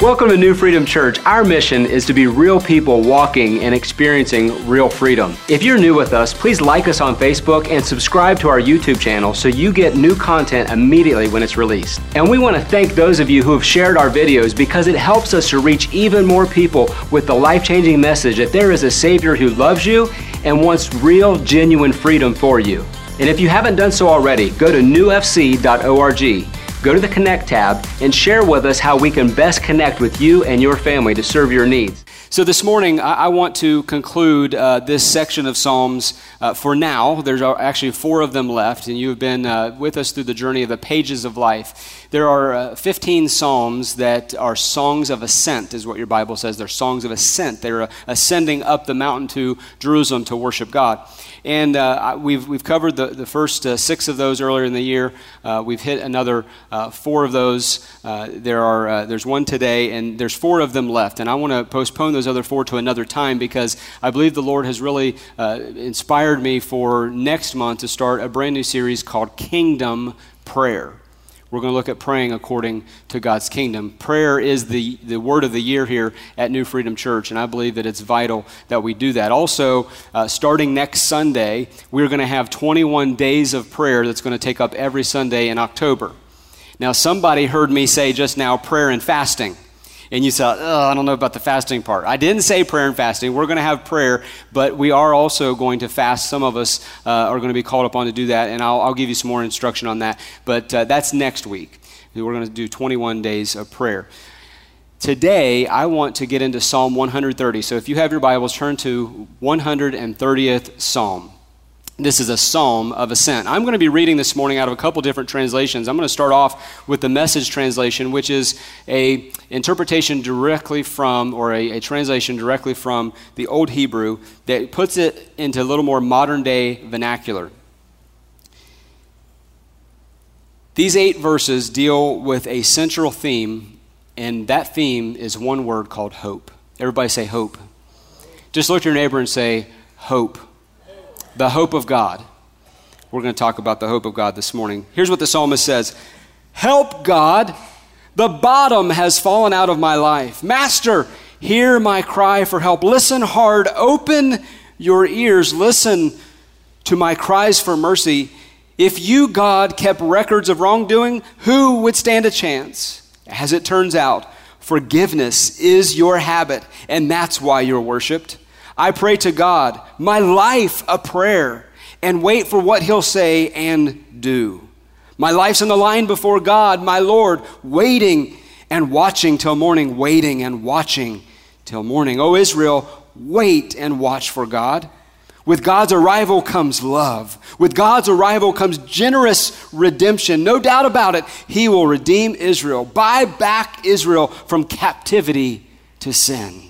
Welcome to New Freedom Church. Our mission is to be real people walking and experiencing real freedom. If you're new with us, please like us on Facebook and subscribe to our YouTube channel so you get new content immediately when it's released. And we want to thank those of you who have shared our videos because it helps us to reach even more people with the life changing message that there is a Savior who loves you and wants real, genuine freedom for you. And if you haven't done so already, go to newfc.org go to the Connect tab and share with us how we can best connect with you and your family to serve your needs. So, this morning, I, want to conclude uh, this section of Psalms uh, for now. There's actually four of them left, and you have been uh, with us through the journey of the pages of life. There are uh, 15 Psalms that are songs of ascent, is what your Bible says. They're songs of ascent. They're uh, ascending up the mountain to Jerusalem to worship God. And uh, we've, we've covered the, the first six of those earlier in the year. we've hit another four of those. there are, there's one today, and there's four of them left. And I want to postpone those other four to another time because I believe the Lord has really uh, inspired me for next month to start a brand new series called Kingdom Prayer. We're going to look at praying according to God's kingdom. Prayer is the, the word of the year here at New Freedom Church, and I believe that it's vital that we do that. Also, uh, starting next Sunday, we're going to have 21 days of prayer that's going to take up every Sunday in October. Now, somebody heard me say just now prayer and fasting and you oh, I don't know about the fasting part. I didn't say prayer and fasting. We're going to have prayer, but we are also going to fast. Some of us uh, are going to be called upon to do that, and I'll, I'll give you some more instruction on that. But uh, that's next week. We're going to do 21 days of prayer. Today, I want to get into Psalm 130. So if you have your Bibles, turn to 130th Psalm. This is a psalm of ascent. I'm going to be reading this morning out of a couple different translations. I'm going to start off with the message translation, which is a interpretation directly from, or a, a translation directly from the Old Hebrew that puts it into a little more modern day vernacular. These eight verses deal with a central theme, and that theme is one word called hope. Everybody say hope. Just look at your neighbor and say, hope the hope of God. We're going to talk about the hope of God this morning. Here's what the psalmist says Help, God. The bottom has fallen out of my life. Master, hear my cry for help. Listen hard. Open your ears. Listen to my cries for mercy. If you, God, kept records of wrongdoing, who would stand a chance? As it turns out, forgiveness is your habit, and that's why you're worshiped. I pray to God, my life a prayer, and wait for what He'll say and do. My life's on the line before God, my Lord, waiting and watching till morning, waiting and watching till morning. O Israel, wait and watch for God. With God's arrival comes love. With God's arrival comes generous redemption. No doubt about it, He will redeem Israel, buy back Israel from captivity to sin.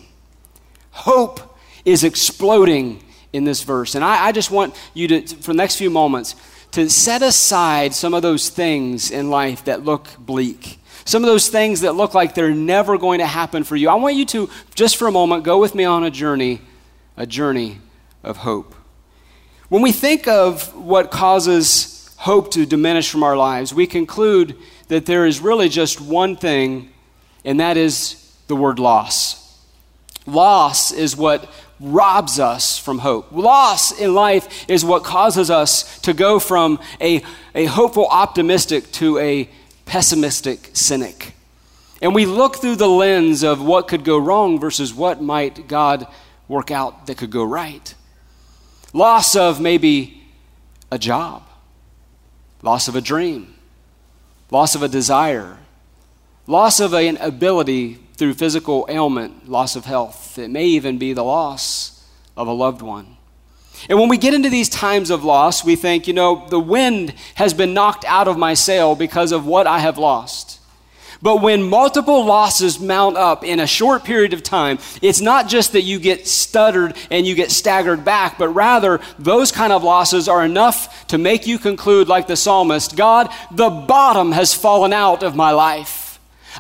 Hope is exploding in this verse. And I, I just want you to, for the next few moments, to set aside some of those things in life that look bleak. Some of those things that look like they're never going to happen for you. I want you to, just for a moment, go with me on a journey, a journey of hope. When we think of what causes hope to diminish from our lives, we conclude that there is really just one thing, and that is the word loss. Loss is what robs us from hope. Loss in life is what causes us to go from a, a hopeful optimistic to a pessimistic cynic. And we look through the lens of what could go wrong versus what might God work out that could go right. Loss of maybe a job, loss of a dream, loss of a desire, loss of an ability through physical ailment, loss of health. It may even be the loss of a loved one. And when we get into these times of loss, we think, you know, the wind has been knocked out of my sail because of what I have lost. But when multiple losses mount up in a short period of time, it's not just that you get stuttered and you get staggered back, but rather those kind of losses are enough to make you conclude, like the psalmist God, the bottom has fallen out of my life.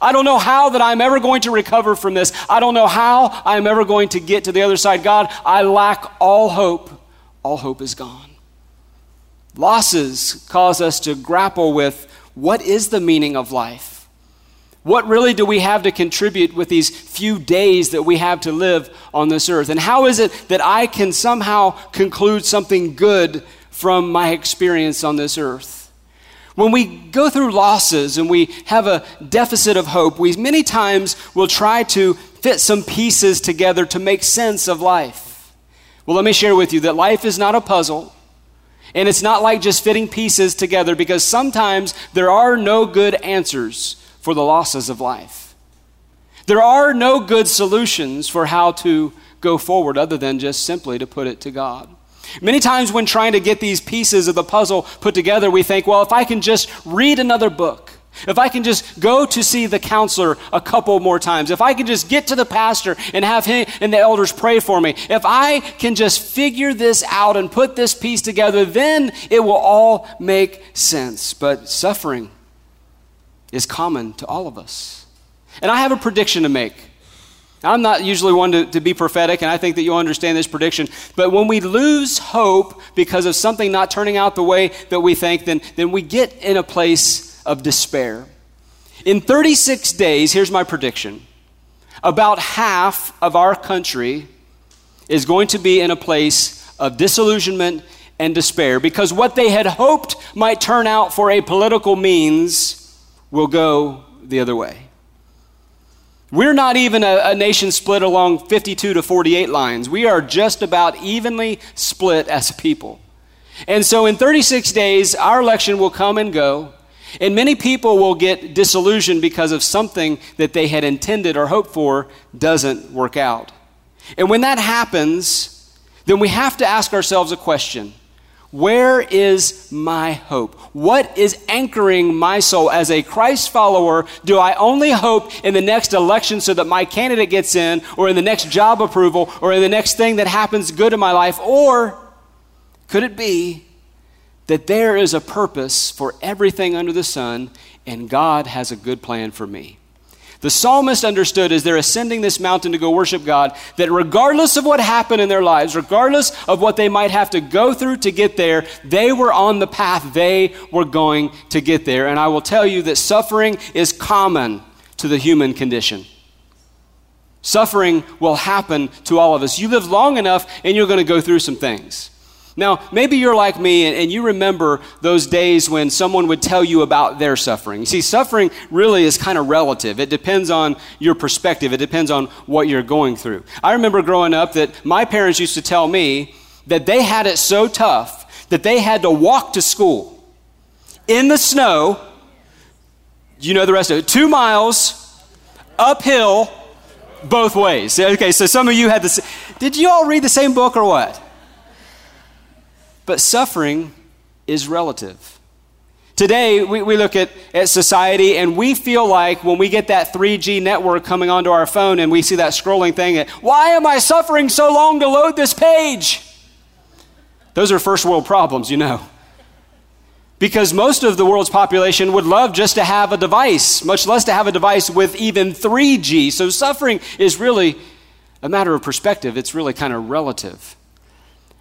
I don't know how that I'm ever going to recover from this. I don't know how I'm ever going to get to the other side. God, I lack all hope. All hope is gone. Losses cause us to grapple with what is the meaning of life? What really do we have to contribute with these few days that we have to live on this earth? And how is it that I can somehow conclude something good from my experience on this earth? When we go through losses and we have a deficit of hope, we many times will try to fit some pieces together to make sense of life. Well, let me share with you that life is not a puzzle. And it's not like just fitting pieces together because sometimes there are no good answers for the losses of life. There are no good solutions for how to go forward other than just simply to put it to God. Many times, when trying to get these pieces of the puzzle put together, we think, well, if I can just read another book, if I can just go to see the counselor a couple more times, if I can just get to the pastor and have him and the elders pray for me, if I can just figure this out and put this piece together, then it will all make sense. But suffering is common to all of us. And I have a prediction to make. I'm not usually one to, to be prophetic, and I think that you'll understand this prediction. But when we lose hope because of something not turning out the way that we think, then, then we get in a place of despair. In 36 days, here's my prediction about half of our country is going to be in a place of disillusionment and despair because what they had hoped might turn out for a political means will go the other way. We're not even a, a, nation split along 52 to 48 lines. We are just about evenly split as a people. And so in 36 days, our election will come and go, and many people will get disillusioned because of something that they had intended or hoped for doesn't work out. And when that happens, then we have to ask ourselves a question where is my hope? What is anchoring my soul? As a Christ follower, do I only hope in the next election so that my candidate gets in, or in the next job approval, or in the next thing that happens good in my life? Or could it be that there is a purpose for everything under the sun, and God has a good plan for me? The psalmist understood as they're ascending this mountain to go worship God that regardless of what happened in their lives, regardless of what they might have to go through to get there, they were on the path they were going to get there. And I will tell you that suffering is common to the human condition. Suffering will happen to all of us. You live long enough and you're going to go through some things. Now, maybe you're like me and, and, you remember those days when someone would tell you about their suffering. You see, suffering really is kind of relative. It depends on your perspective, it depends on what you're going through. I remember growing up that my parents used to tell me that they had it so tough that they had to walk to school in the snow. You know the rest of it. Two miles uphill both ways. Okay, so some of you had this. Did you all read the same book or what? But suffering is relative. Today, we, we look at, at society and we feel like when we get that 3G network coming onto our phone and we see that scrolling thing, why am I suffering so long to load this page? Those are first world problems, you know. Because most of the world's population would love just to have a device, much less to have a device with even 3G. So suffering is really a matter of perspective, it's really kind of relative.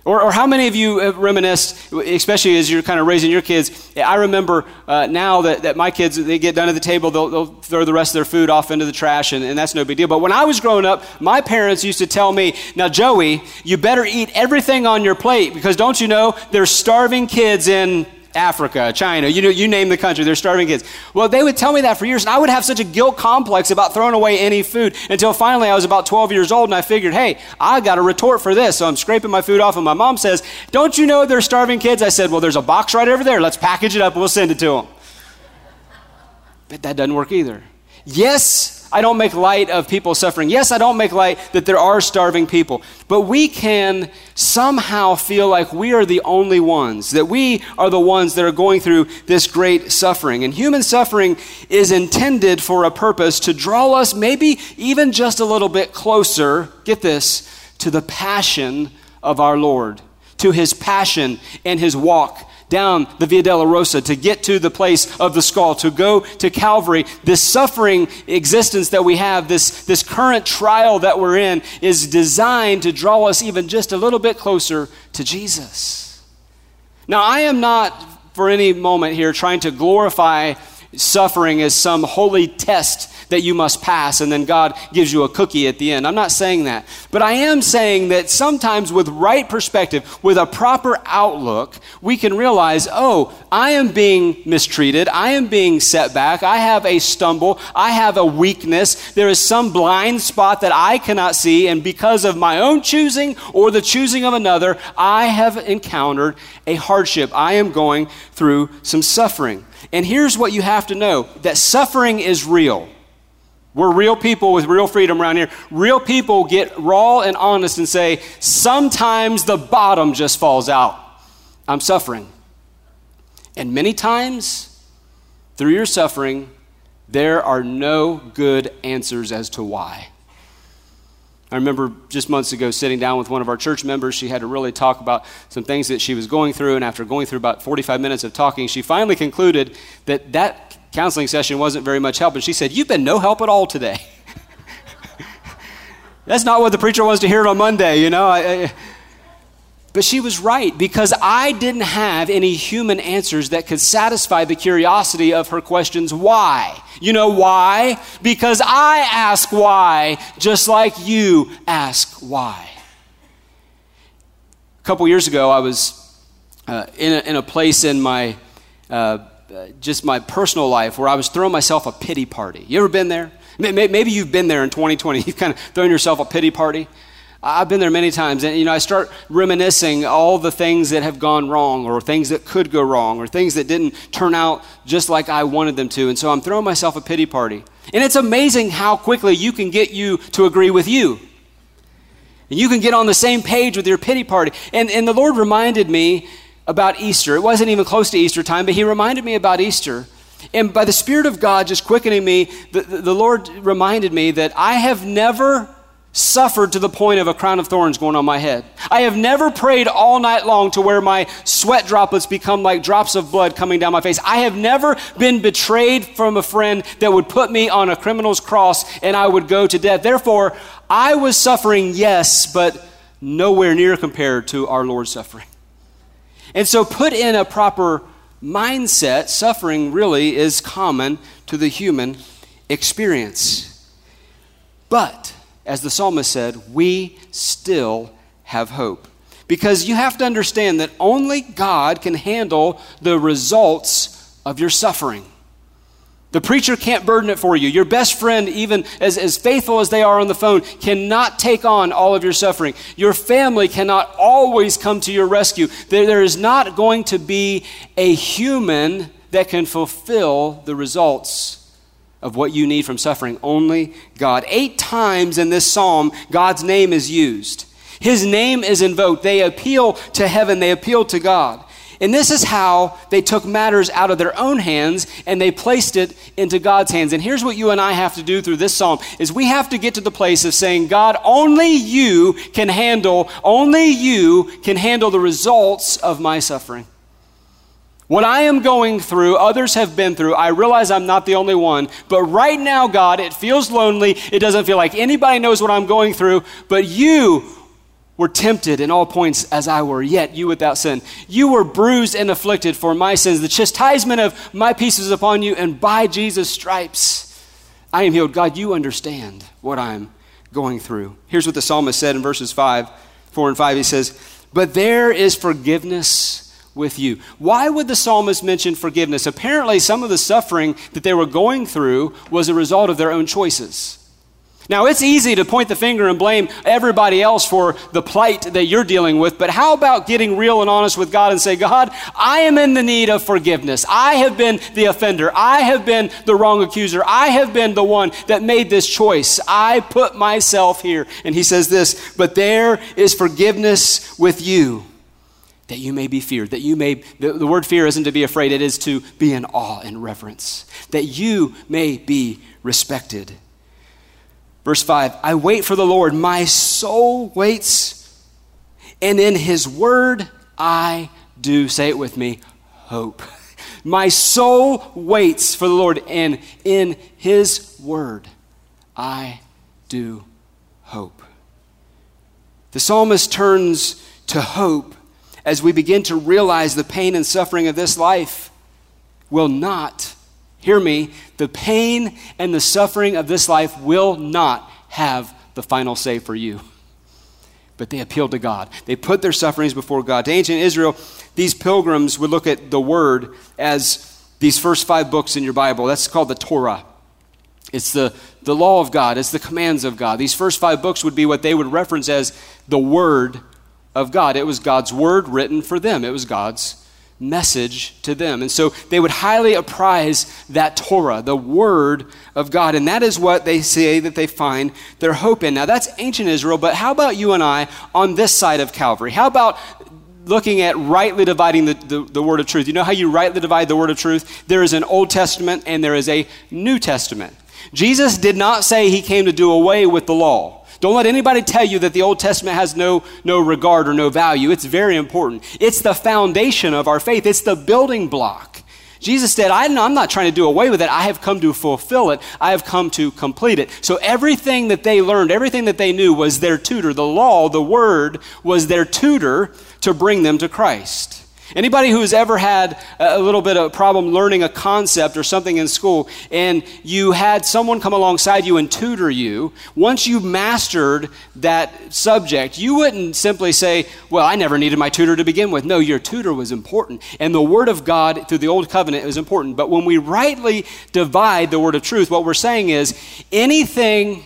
Or, or, how many of you have reminisced, especially as you're kind of raising your kids? I remember uh, now that, that my kids, they get done at the table, they'll, they'll throw the rest of their food off into the trash, and, and that's no big deal. But when I was growing up, my parents used to tell me, now, Joey, you better eat everything on your plate because don't you know there's starving kids in Africa, China, you know, you name the country, they're starving kids. Well, they would tell me that for years, and I would have such a guilt complex about throwing away any food until finally I was about 12 years old and I figured, hey, I got a retort for this. So I'm scraping my food off, and my mom says, Don't you know they're starving kids? I said, Well, there's a box right over there. Let's package it up and we'll send it to them. But that doesn't work either. Yes, I don't make light of people suffering. Yes, I don't make light that there are starving people. But we can somehow feel like we are the only ones, that we are the ones that are going through this great suffering. And human suffering is intended for a purpose to draw us maybe even just a little bit closer, get this, to the passion of our Lord, to his passion and his walk down the Via Dolorosa to get to the place of the skull, to go to Calvary. This suffering existence that we have, this, this current trial that we're in, is designed to draw us even just a little bit closer to Jesus. Now, I am not for any moment here trying to glorify suffering as some holy test that you must pass, and then God gives you a cookie at the end. I'm not saying that. But I am saying that sometimes, with right perspective, with a proper outlook, we can realize oh, I am being mistreated. I am being set back. I have a stumble. I have a weakness. There is some blind spot that I cannot see, and because of my own choosing or the choosing of another, I have encountered a hardship. I am going through some suffering. And here's what you have to know that suffering is real. We're real people with real freedom around here. Real people get raw and honest and say, sometimes the bottom just falls out. I'm suffering. And many times, through your suffering, there are no good answers as to why. I remember just months ago sitting down with one of our church members. She had to really talk about some things that she was going through, and after going through about 45 minutes of talking, she finally concluded that that counseling session wasn't very much help. And she said, You've been no help at all today. That's not what the preacher wants to hear on Monday, you know. I, I, but she was right because I didn't have any human answers that could satisfy the curiosity of her questions. Why? You know why? Because I ask why, just like you ask why. A couple years ago, I was uh, in, a, in, a, place in my uh, Uh, just my personal life where I was throwing myself a pity party. You ever been there? Maybe you've been there in 2020. You've kind of thrown yourself a pity party. I've been there many times, and you know, I start reminiscing all the things that have gone wrong, or things that could go wrong, or things that didn't turn out just like I wanted them to. And so I'm throwing myself a pity party. And it's amazing how quickly you can get you to agree with you. And you can get on the same page with your pity party. And, and the Lord reminded me about Easter. It wasn't even close to Easter time, but He reminded me about Easter. And by the Spirit of God just quickening me, the, the, Lord reminded me that I have never suffered to the point of a crown of thorns going on my head. I have never prayed all night long to where my sweat droplets become like drops of blood coming down my face. I have never been betrayed from a friend that would put me on a criminal's cross and I would go to death. Therefore, I was suffering, yes, but nowhere near compared to our Lord's suffering. And so, put in a proper mindset, suffering really is common to the human experience. But as the psalmist said, we still have hope. Because you have to understand that only God can handle the results of your suffering. The preacher can't burden it for you. Your best friend, even as, as faithful as they are on the phone, cannot take on all of your suffering. Your family cannot always come to your rescue. There, there is not going to be a human that can fulfill the results of what you need from suffering. Only God. Eight times in this psalm, God's name is used. His name is invoked. They appeal to heaven, they appeal to God. And this is how they took matters out of their own hands and they placed it into God's hands. And here's what you and I have to do through this psalm is we have to get to the place of saying, God, only you can handle, only you can handle the results of my suffering. What I am going through, others have been through. I realize I'm not the only one. But right now, God, it feels lonely. It doesn't feel like anybody knows what I'm going through. But you were tempted in all points as I were, yet you without sin. You were bruised and afflicted for my sins. The chastisement of my peace is upon you, and by Jesus' stripes I am healed. God, you understand what I'm going through. Here's what the psalmist said in verses 5, 4 and 5. He says, But there is forgiveness with you. Why would the psalmist mention forgiveness? Apparently, some of the suffering that they were going through was a result of their own choices. Now, it's easy to point the finger and blame everybody else for the plight that you're dealing with, but how about getting real and honest with God and say, God, I am in the need of forgiveness. I have been the offender. I have been the wrong accuser. I have been the one that made this choice. I put myself here. And he says this, but there is forgiveness with you that you may be feared, that you may, the, the, word fear isn't to be afraid, it is to be in awe and reverence, that you may be respected. Verse 5 I wait for the Lord, my soul waits, and in his word I do, say it with me, hope. My soul waits for the Lord, and in his word I do hope. The psalmist turns to hope as we begin to realize the pain and suffering of this life will not hear me, the pain and the suffering of this life will not have the final say for you. But they appealed to God. They put their sufferings before God. To ancient Israel, these pilgrims would look at the Word as these first five books in your Bible. That's called the Torah. It's the, the law of God, it's the commands of God. These first five books would be what they would reference as the Word of God. It was God's Word written for them, it was God's message to them. And so they would highly apprize that Torah, the Word of God. And that is what they say that they find their hope in. Now, that's ancient Israel, but how about you and I on this side of Calvary? How about looking at rightly dividing the, the, the, word of truth. You know how you rightly divide the word of truth? There is an Old Testament and there is a New Testament. Jesus did not say he came to do away with the law. Don't let anybody tell you that the Old Testament has no, no regard or no value. It's very important. It's the foundation of our faith, it's the building block. Jesus said, I'm not trying to do away with it. I have come to fulfill it. I have come to complete it. So everything that they learned, everything that they knew was their tutor. The law, the word, was their tutor to bring them to Christ. Anybody who's ever had a little bit of a problem learning a concept or something in school, and you had someone come alongside you and tutor you, once you mastered that subject, you wouldn't simply say, Well, I never needed my tutor to begin with. No, your tutor was important. And the Word of God through the Old Covenant is important. But when we rightly divide the Word of truth, what we're saying is anything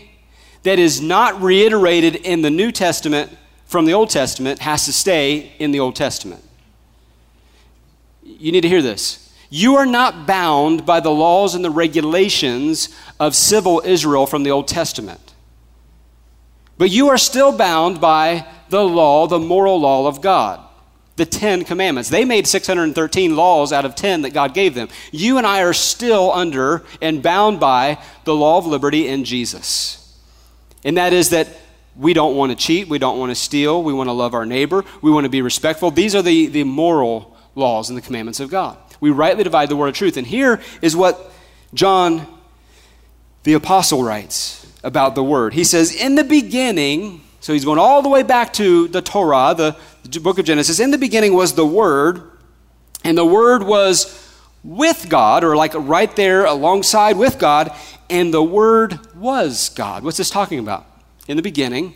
that is not reiterated in the New Testament from the Old Testament has to stay in the Old Testament you need to hear this. You are not bound by the laws and the regulations of civil Israel from the Old Testament. But you are still bound by the law, the moral law of God, the Ten Commandments. They made 613 laws out of 10 that God gave them. You and I are still under and bound by the law of liberty in Jesus. And that is that we don't want to cheat, we don't want to steal, we want to love our neighbor, we want to be respectful. These are the, the moral laws and the commandments of God. We rightly divide the word of truth. And here is what John the apostle writes about the word. He says, In the beginning, so he's going all the way back to the Torah, the, the book of Genesis. In the beginning was the word, and the word was with God, or like right there alongside with God, and the Word was God. What's this talking about? In the beginning,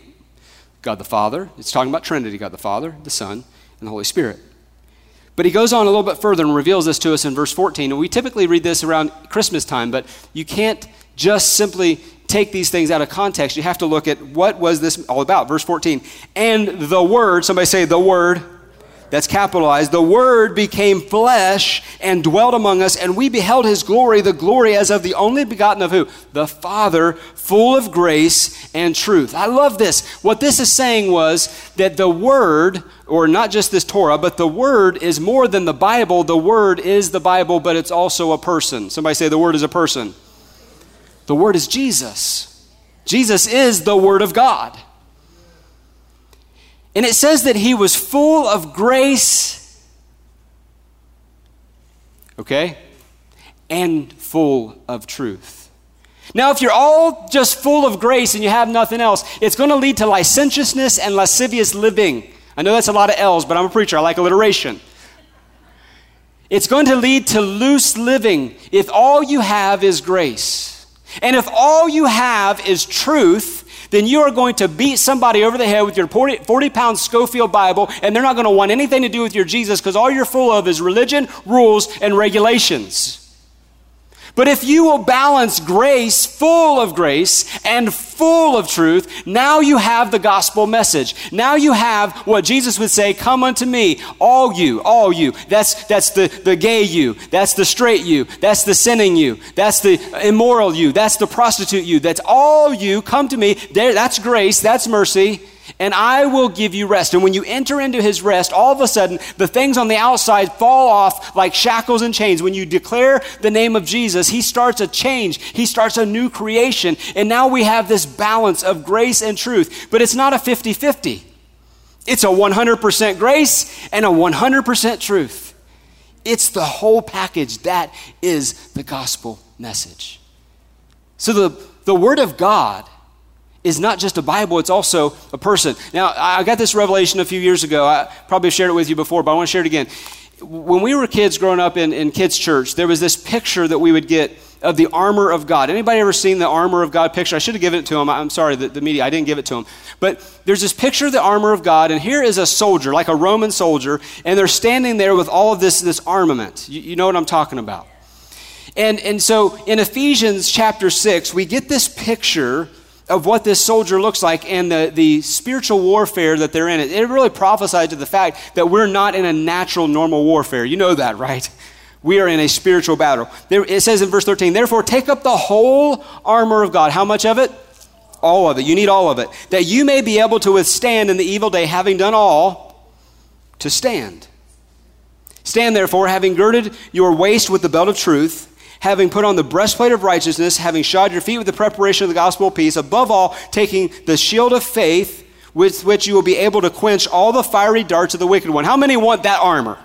God the Father. It's talking about Trinity God the Father, the Son, and the Holy Spirit. But he goes on a little bit further and reveals this to us in verse 14. And we typically read this around Christmas time, but you can't just simply take these things out of context. You have to look at what was this all about. Verse 14. And the word, somebody say the word that's capitalized, the Word became flesh and dwelt among us, and we beheld His glory, the glory as of the only begotten of who? The Father, full of grace and truth. I love this. What this is saying was that the Word, or not just this Torah, but the Word is more than the Bible. The Word is the Bible, but it's also a person. Somebody say the Word is a person. The Word is Jesus. Jesus is the Word of God. And it says that he was full of grace, okay, and full of truth. Now, if you're all just full of grace and you have nothing else, it's going to lead to licentiousness and lascivious living. I know that's a lot of L's, but I'm a preacher. I like alliteration. It's going to lead to loose living if all you have is grace. And if all you have is truth, then you are going to beat somebody over the head with your 40, 40 pound Scofield Bible, and they're not going to want anything to do with your Jesus because all you're full of is religion, rules, and regulations. But if you will balance grace, full of grace, and full of truth, now you have the gospel message. Now you have what Jesus would say, Come unto me, all you, all you. That's, that's the, the gay you. That's the straight you. That's the sinning you. That's the immoral you. That's the prostitute you. That's all you. Come to me. There, that's grace. That's mercy and I will give you rest. And when you enter into his rest, all of a sudden, the things on the outside fall off like shackles and chains. When you declare the name of Jesus, he starts a change, he starts a new creation. And now we have this balance of grace and truth. But it's not a 50 50, it's a 100% grace and a 100% truth. It's the whole package. That is the gospel message. So the, the Word of God is not just a Bible, it's also a person. Now, I got this revelation a few years ago. I probably shared it with you before, but I want to share it again. When we were kids growing up in, in kids' church, there was this picture that we would get of the armor of God. Anybody ever seen the armor of God picture? I should have given it to him. I'm sorry, the, the media, I didn't give it to him. But there's this picture of the armor of God, and here is a soldier, like a Roman soldier, and they're standing there with all of this, this armament. You, you know what I'm talking about. And, and so in Ephesians chapter 6, we get this picture of what this soldier looks like and the, the spiritual warfare that they're in. It, it really prophesied to the fact that we're not in a natural, normal warfare. You know that, right? We are in a spiritual battle. There, it says in verse 13, therefore take up the whole armor of God. How much of it? All of it. You need all of it. That you may be able to withstand in the evil day, having done all, to stand. Stand therefore, having girded your waist with the belt of truth having put on the breastplate of righteousness, having shod your feet with the preparation of the gospel of peace, above all, taking the shield of faith, with which you will be able to quench all the fiery darts of the wicked one. How many want that armor?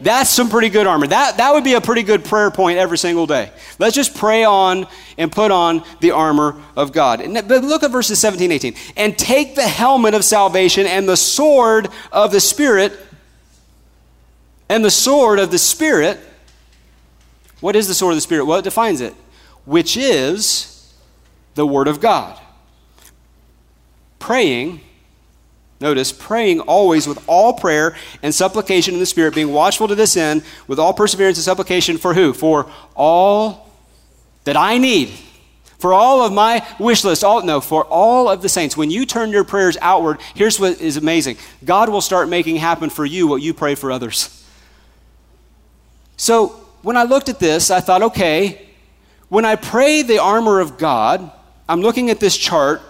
That's some pretty good armor. That, that would be a pretty good prayer point every single day. Let's just pray on and put on the armor of God. And, but look at verses 17, 18. And take the helmet of salvation and the sword of the Spirit, and the sword of the Spirit, what is the sword of the Spirit? Well, it defines it, which is the Word of God. Praying, notice, praying always with all prayer and supplication in the Spirit, being watchful to this end, with all perseverance and supplication for who? For all that I need. For all of my wish list, all no, for all of the saints. When you turn your prayers outward, here's what is amazing. God will start making happen for you what you pray for others. So when I looked at this, I thought, okay, when I pray the armor of God, I'm looking at this chart.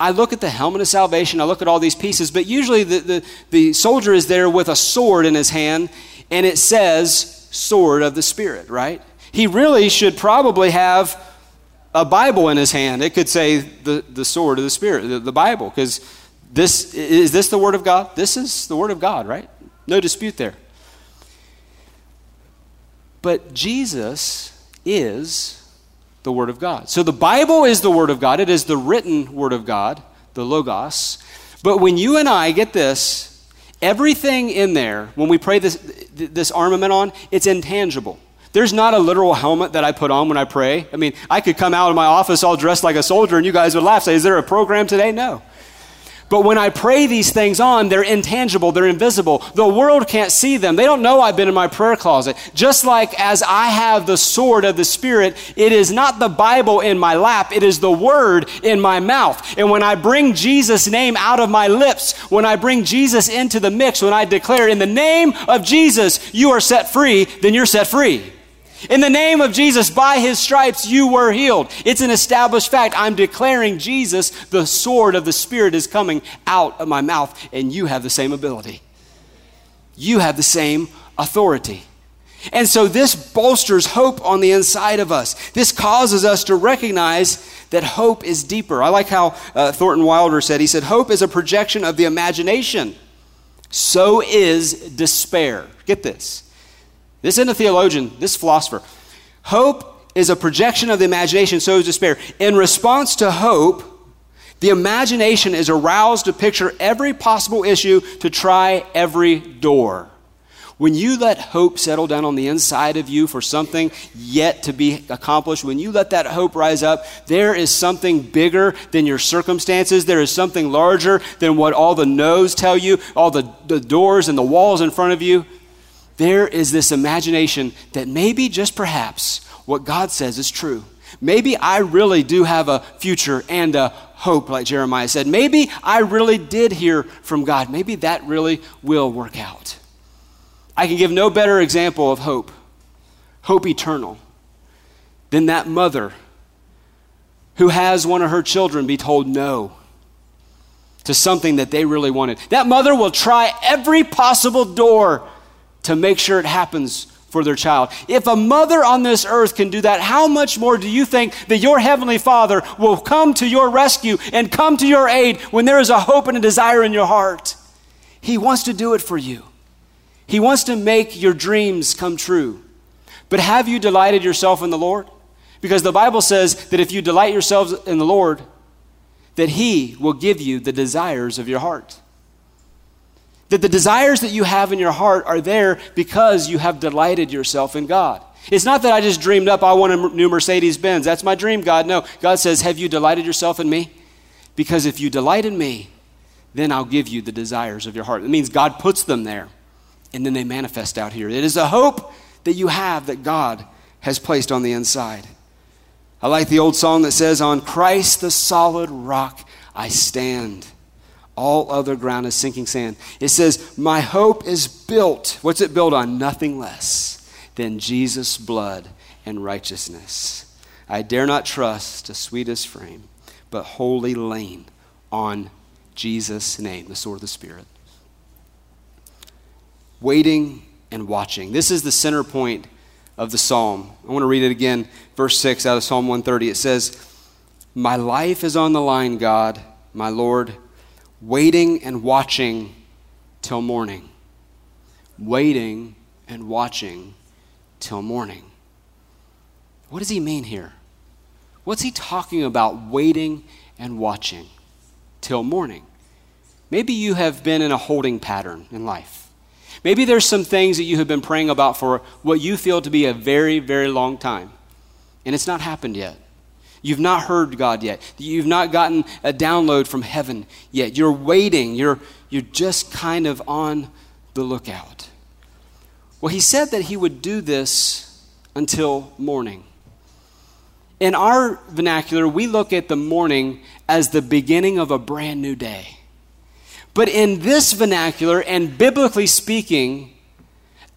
I look at the helmet of salvation, I look at all these pieces, but usually the, the, the soldier is there with a sword in his hand, and it says, sword of the Spirit, right? He really should probably have a Bible in his hand. It could say the, the sword of the Spirit, the, the Bible, because this is this the Word of God? This is the Word of God, right? No dispute there. But Jesus is the Word of God. So the Bible is the Word of God, it is the written Word of God, the Logos. But when you and I get this, everything in there, when we pray this, this armament on, it's intangible. There's not a literal helmet that I put on when I pray. I mean, I could come out of my office all dressed like a soldier and you guys would laugh. Say, is there a program today? No. But when I pray these things on, they're intangible, they're invisible. The world can't see them. They don't know I've been in my prayer closet. Just like as I have the sword of the Spirit, it is not the Bible in my lap, it is the word in my mouth. And when I bring Jesus' name out of my lips, when I bring Jesus into the mix, when I declare, in the name of Jesus, you are set free, then you're set free. In the name of Jesus, by his stripes, you were healed. It's an established fact. I'm declaring Jesus, the sword of the Spirit, is coming out of my mouth, and you have the same ability. You have the same authority. And so this bolsters hope on the inside of us. This causes us to recognize that hope is deeper. I like how uh, Thornton Wilder said, he said, Hope is a projection of the imagination. So is despair. Get this. This isn't a theologian, this philosopher. Hope is a projection of the imagination, so is despair. In response to hope, the imagination is aroused to picture every possible issue, to try every door. When you let hope settle down on the inside of you for something yet to be accomplished, when you let that hope rise up, there is something bigger than your circumstances. There is something larger than what all the no's tell you, all the, the doors and the walls in front of you there is this imagination that maybe, just perhaps, what God says is true. Maybe I really do have a future and a hope, like Jeremiah said. Maybe I really did hear from God. Maybe that really will work out. I can give no better example of hope, hope eternal, than that mother who has one of her children be told no to something that they really wanted. That mother will try every possible door to make sure it happens for their child. If a mother on this earth can do that, how much more do you think that your heavenly Father will come to your rescue and come to your aid when there is a hope and a desire in your heart? He wants to do it for you. He wants to make your dreams come true. But have you delighted yourself in the Lord? Because the Bible says that if you delight yourselves in the Lord, that He will give you the desires of your heart. That the desires that you have in your heart are there because you have delighted yourself in God. It's not that I just dreamed up, I want a new Mercedes Benz. That's my dream, God. No. God says, Have you delighted yourself in me? Because if you delight in me, then I'll give you the desires of your heart. It means God puts them there, and then they manifest out here. It is a hope that you have that God has placed on the inside. I like the old song that says, On Christ the solid rock I stand. All other ground is sinking sand. It says, My hope is built. What's it built on? Nothing less than Jesus' blood and righteousness. I dare not trust a sweetest frame, but wholly lean on Jesus' name, the sword of the Spirit. Waiting and watching. This is the center point of the psalm. I want to read it again, verse 6 out of Psalm 130. It says, My life is on the line, God, my Lord, waiting and watching till morning. Waiting and watching till morning. What does he mean here? What's he talking about waiting and watching till morning? Maybe you have been in a holding pattern in life. Maybe there's some things that you have been praying about for what you feel to be a very, very long time, and it's not happened yet. You've not heard God yet. You've not gotten a download from heaven yet. You're waiting. You're, you're just kind of on the lookout. Well, he said that he would do this until morning. In our vernacular, we look at the morning as the beginning of a brand new day. But in this vernacular, and biblically speaking,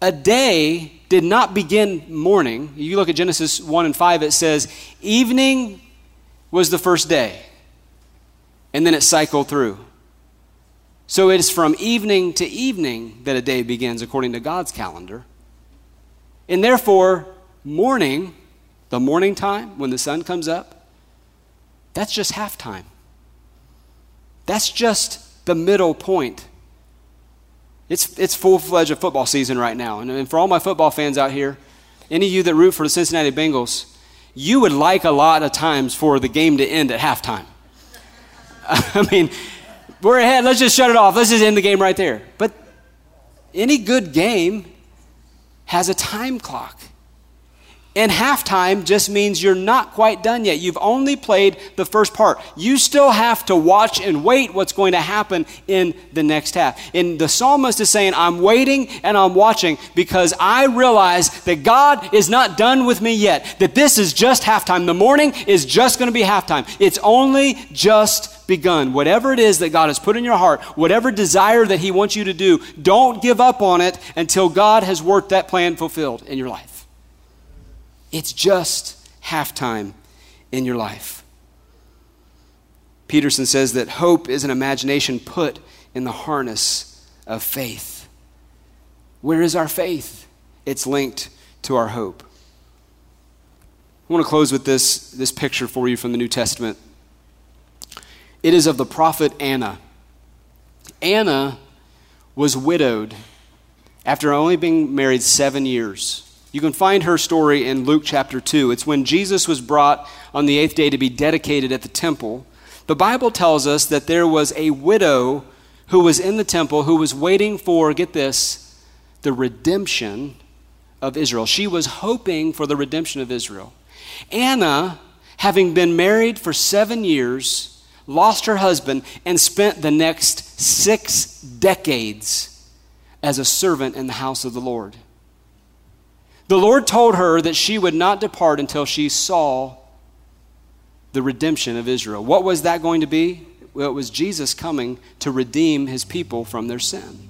a day did not begin morning. You look at Genesis 1 and 5, it says, evening was the first day. And then it cycled through. So it is from evening to evening that a day begins according to God's calendar. And therefore, morning, the morning time when the sun comes up, that's just halftime. That's just the middle point it's, it's full fledged football season right now. And, and for all my football fans out here, any of you that root for the Cincinnati Bengals, you would like a lot of times for the game to end at halftime. I mean, we're ahead. Let's just shut it off. Let's just end the game right there. But any good game has a time clock. And halftime just means you're not quite done yet. You've only played the first part. You still have to watch and wait what's going to happen in the next half. And the psalmist is saying, I'm waiting and I'm watching because I realize that God is not done with me yet, that this is just halftime. The morning is just going to be halftime. It's only just begun. Whatever it is that God has put in your heart, whatever desire that He wants you to do, don't give up on it until God has worked that plan fulfilled in your life. It's just halftime in your life. Peterson says that hope is an imagination put in the harness of faith. Where is our faith? It's linked to our hope. I want to close with this, this picture for you from the New Testament. It is of the prophet Anna. Anna was widowed after only being married seven years. You can find her story in Luke chapter 2. It's when Jesus was brought on the eighth day to be dedicated at the temple. The Bible tells us that there was a widow who was in the temple who was waiting for, get this, the redemption of Israel. She was hoping for the redemption of Israel. Anna, having been married for seven years, lost her husband and spent the next six decades as a servant in the house of the Lord. The Lord told her that she would not depart until she saw the redemption of Israel. What was that going to be? Well, it was Jesus coming to redeem his people from their sin.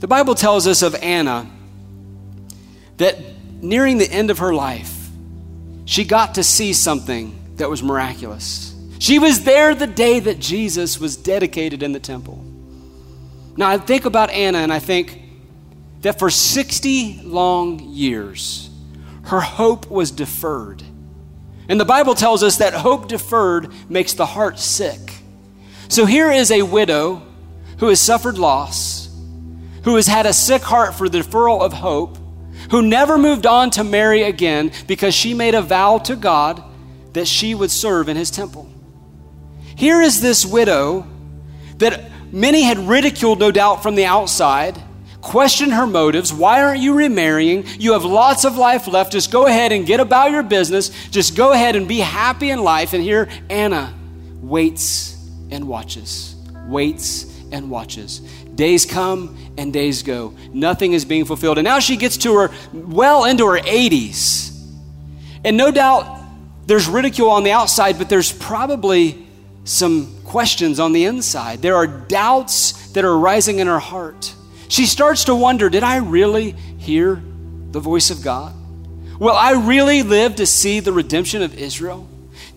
The Bible tells us of Anna that nearing the end of her life, she got to see something that was miraculous. She was there the day that Jesus was dedicated in the temple. Now, I think about Anna and I think, that for 60 long years, her hope was deferred. And the Bible tells us that hope deferred makes the heart sick. So here is a widow who has suffered loss, who has had a sick heart for the deferral of hope, who never moved on to marry again because she made a vow to God that she would serve in his temple. Here is this widow that many had ridiculed, no doubt, from the outside question her motives. Why aren't you remarrying? You have lots of life left. Just go ahead and get about your business. Just go ahead and be happy in life. And here Anna waits and watches, waits and watches. Days come and days go. Nothing is being fulfilled. And now she gets to her well into her 80s. And no doubt there's ridicule on the outside, but there's probably some questions on the inside. There are doubts that are rising in her heart. She starts to wonder Did I really hear the voice of God? Will I really live to see the redemption of Israel?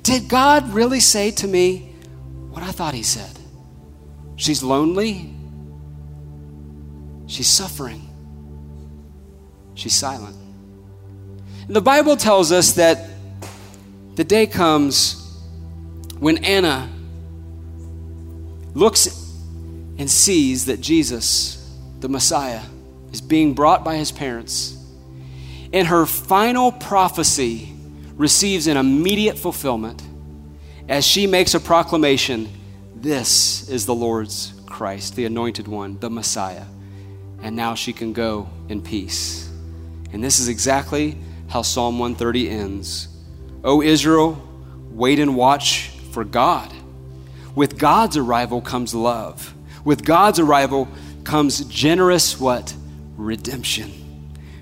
Did God really say to me what I thought He said? She's lonely. She's suffering. She's silent. And the Bible tells us that the day comes when Anna looks and sees that Jesus, the Messiah, is being brought by his parents. And her final prophecy receives an immediate fulfillment as she makes a proclamation this is the Lord's Christ, the anointed one, the Messiah. And now she can go in peace. And this is exactly how Psalm 130 ends. O Israel, wait and watch for God. With God's arrival comes love. With God's arrival comes generous what? Redemption.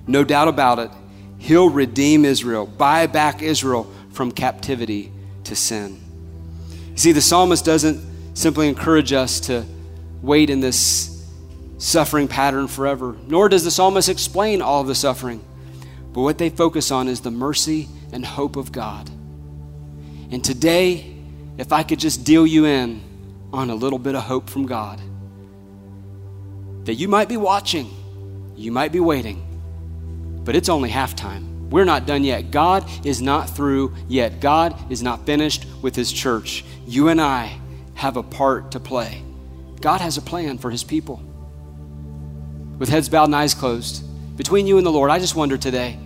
No doubt about it. He'll redeem Israel, buy back Israel from captivity to sin. You see, the psalmist doesn't simply encourage us to wait in this suffering pattern forever, nor does the psalmist explain all of the suffering. But what they focus on is the mercy and hope of God. And today, if I could just deal you in on a little bit of hope from God, that you might be watching, you might be waiting, but it's only halftime. We're not done yet. God is not through yet. God is not finished with His church. You and I have a part to play. God has a plan for his people. With heads bowed and eyes closed, between you and the Lord, I just wonder today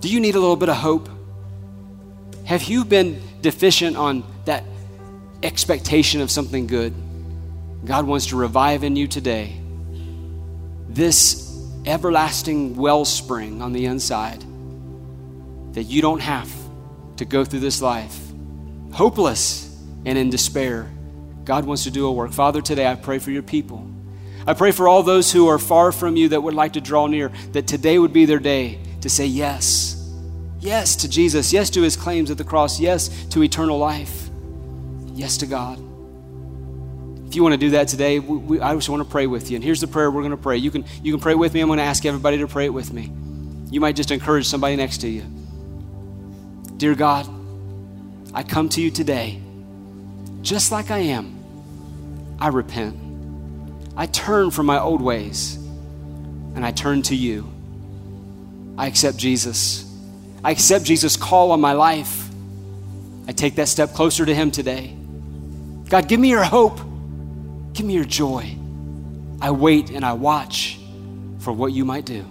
do you need a little bit of hope? Have you been deficient on that expectation of something good? God wants to revive in you today this everlasting wellspring on the inside that you don't have to go through this life hopeless and in despair. God wants to do a work. Father, today I pray for your people. I pray for all those who are far from you that would like to draw near, that today would be their day to say yes. Yes to Jesus. Yes to his claims at the cross. Yes to eternal life. Yes to God. If you want to do that today, we, we, I just want to pray with you. And here's the prayer we're going to pray. You can, you can pray with me. I'm going to ask everybody to pray it with me. You might just encourage somebody next to you. Dear God, I come to you today just like I am, I repent. I turn from my old ways and I turn to you. I accept Jesus. I accept Jesus' call on my life. I take that step closer to Him today. God, give me your hope. Give me your joy. I wait and I watch for what you might do.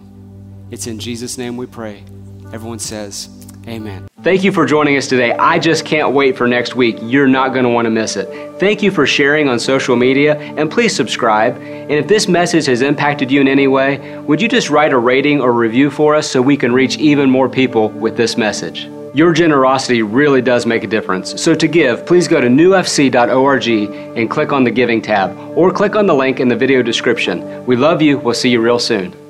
It's in Jesus' name we pray. Everyone says, Amen. Thank you for joining us today. I just can't wait for next week. You're not going to want to miss it. Thank you for sharing on social media, and please subscribe. And if this message has impacted you in any way, would you just write a rating or review for us so we can reach even more people with this message? Your generosity really does make a difference. So to give, please go to newfc.org and click on the Giving tab, or click on the link in the video description. We love you. We'll see you real soon.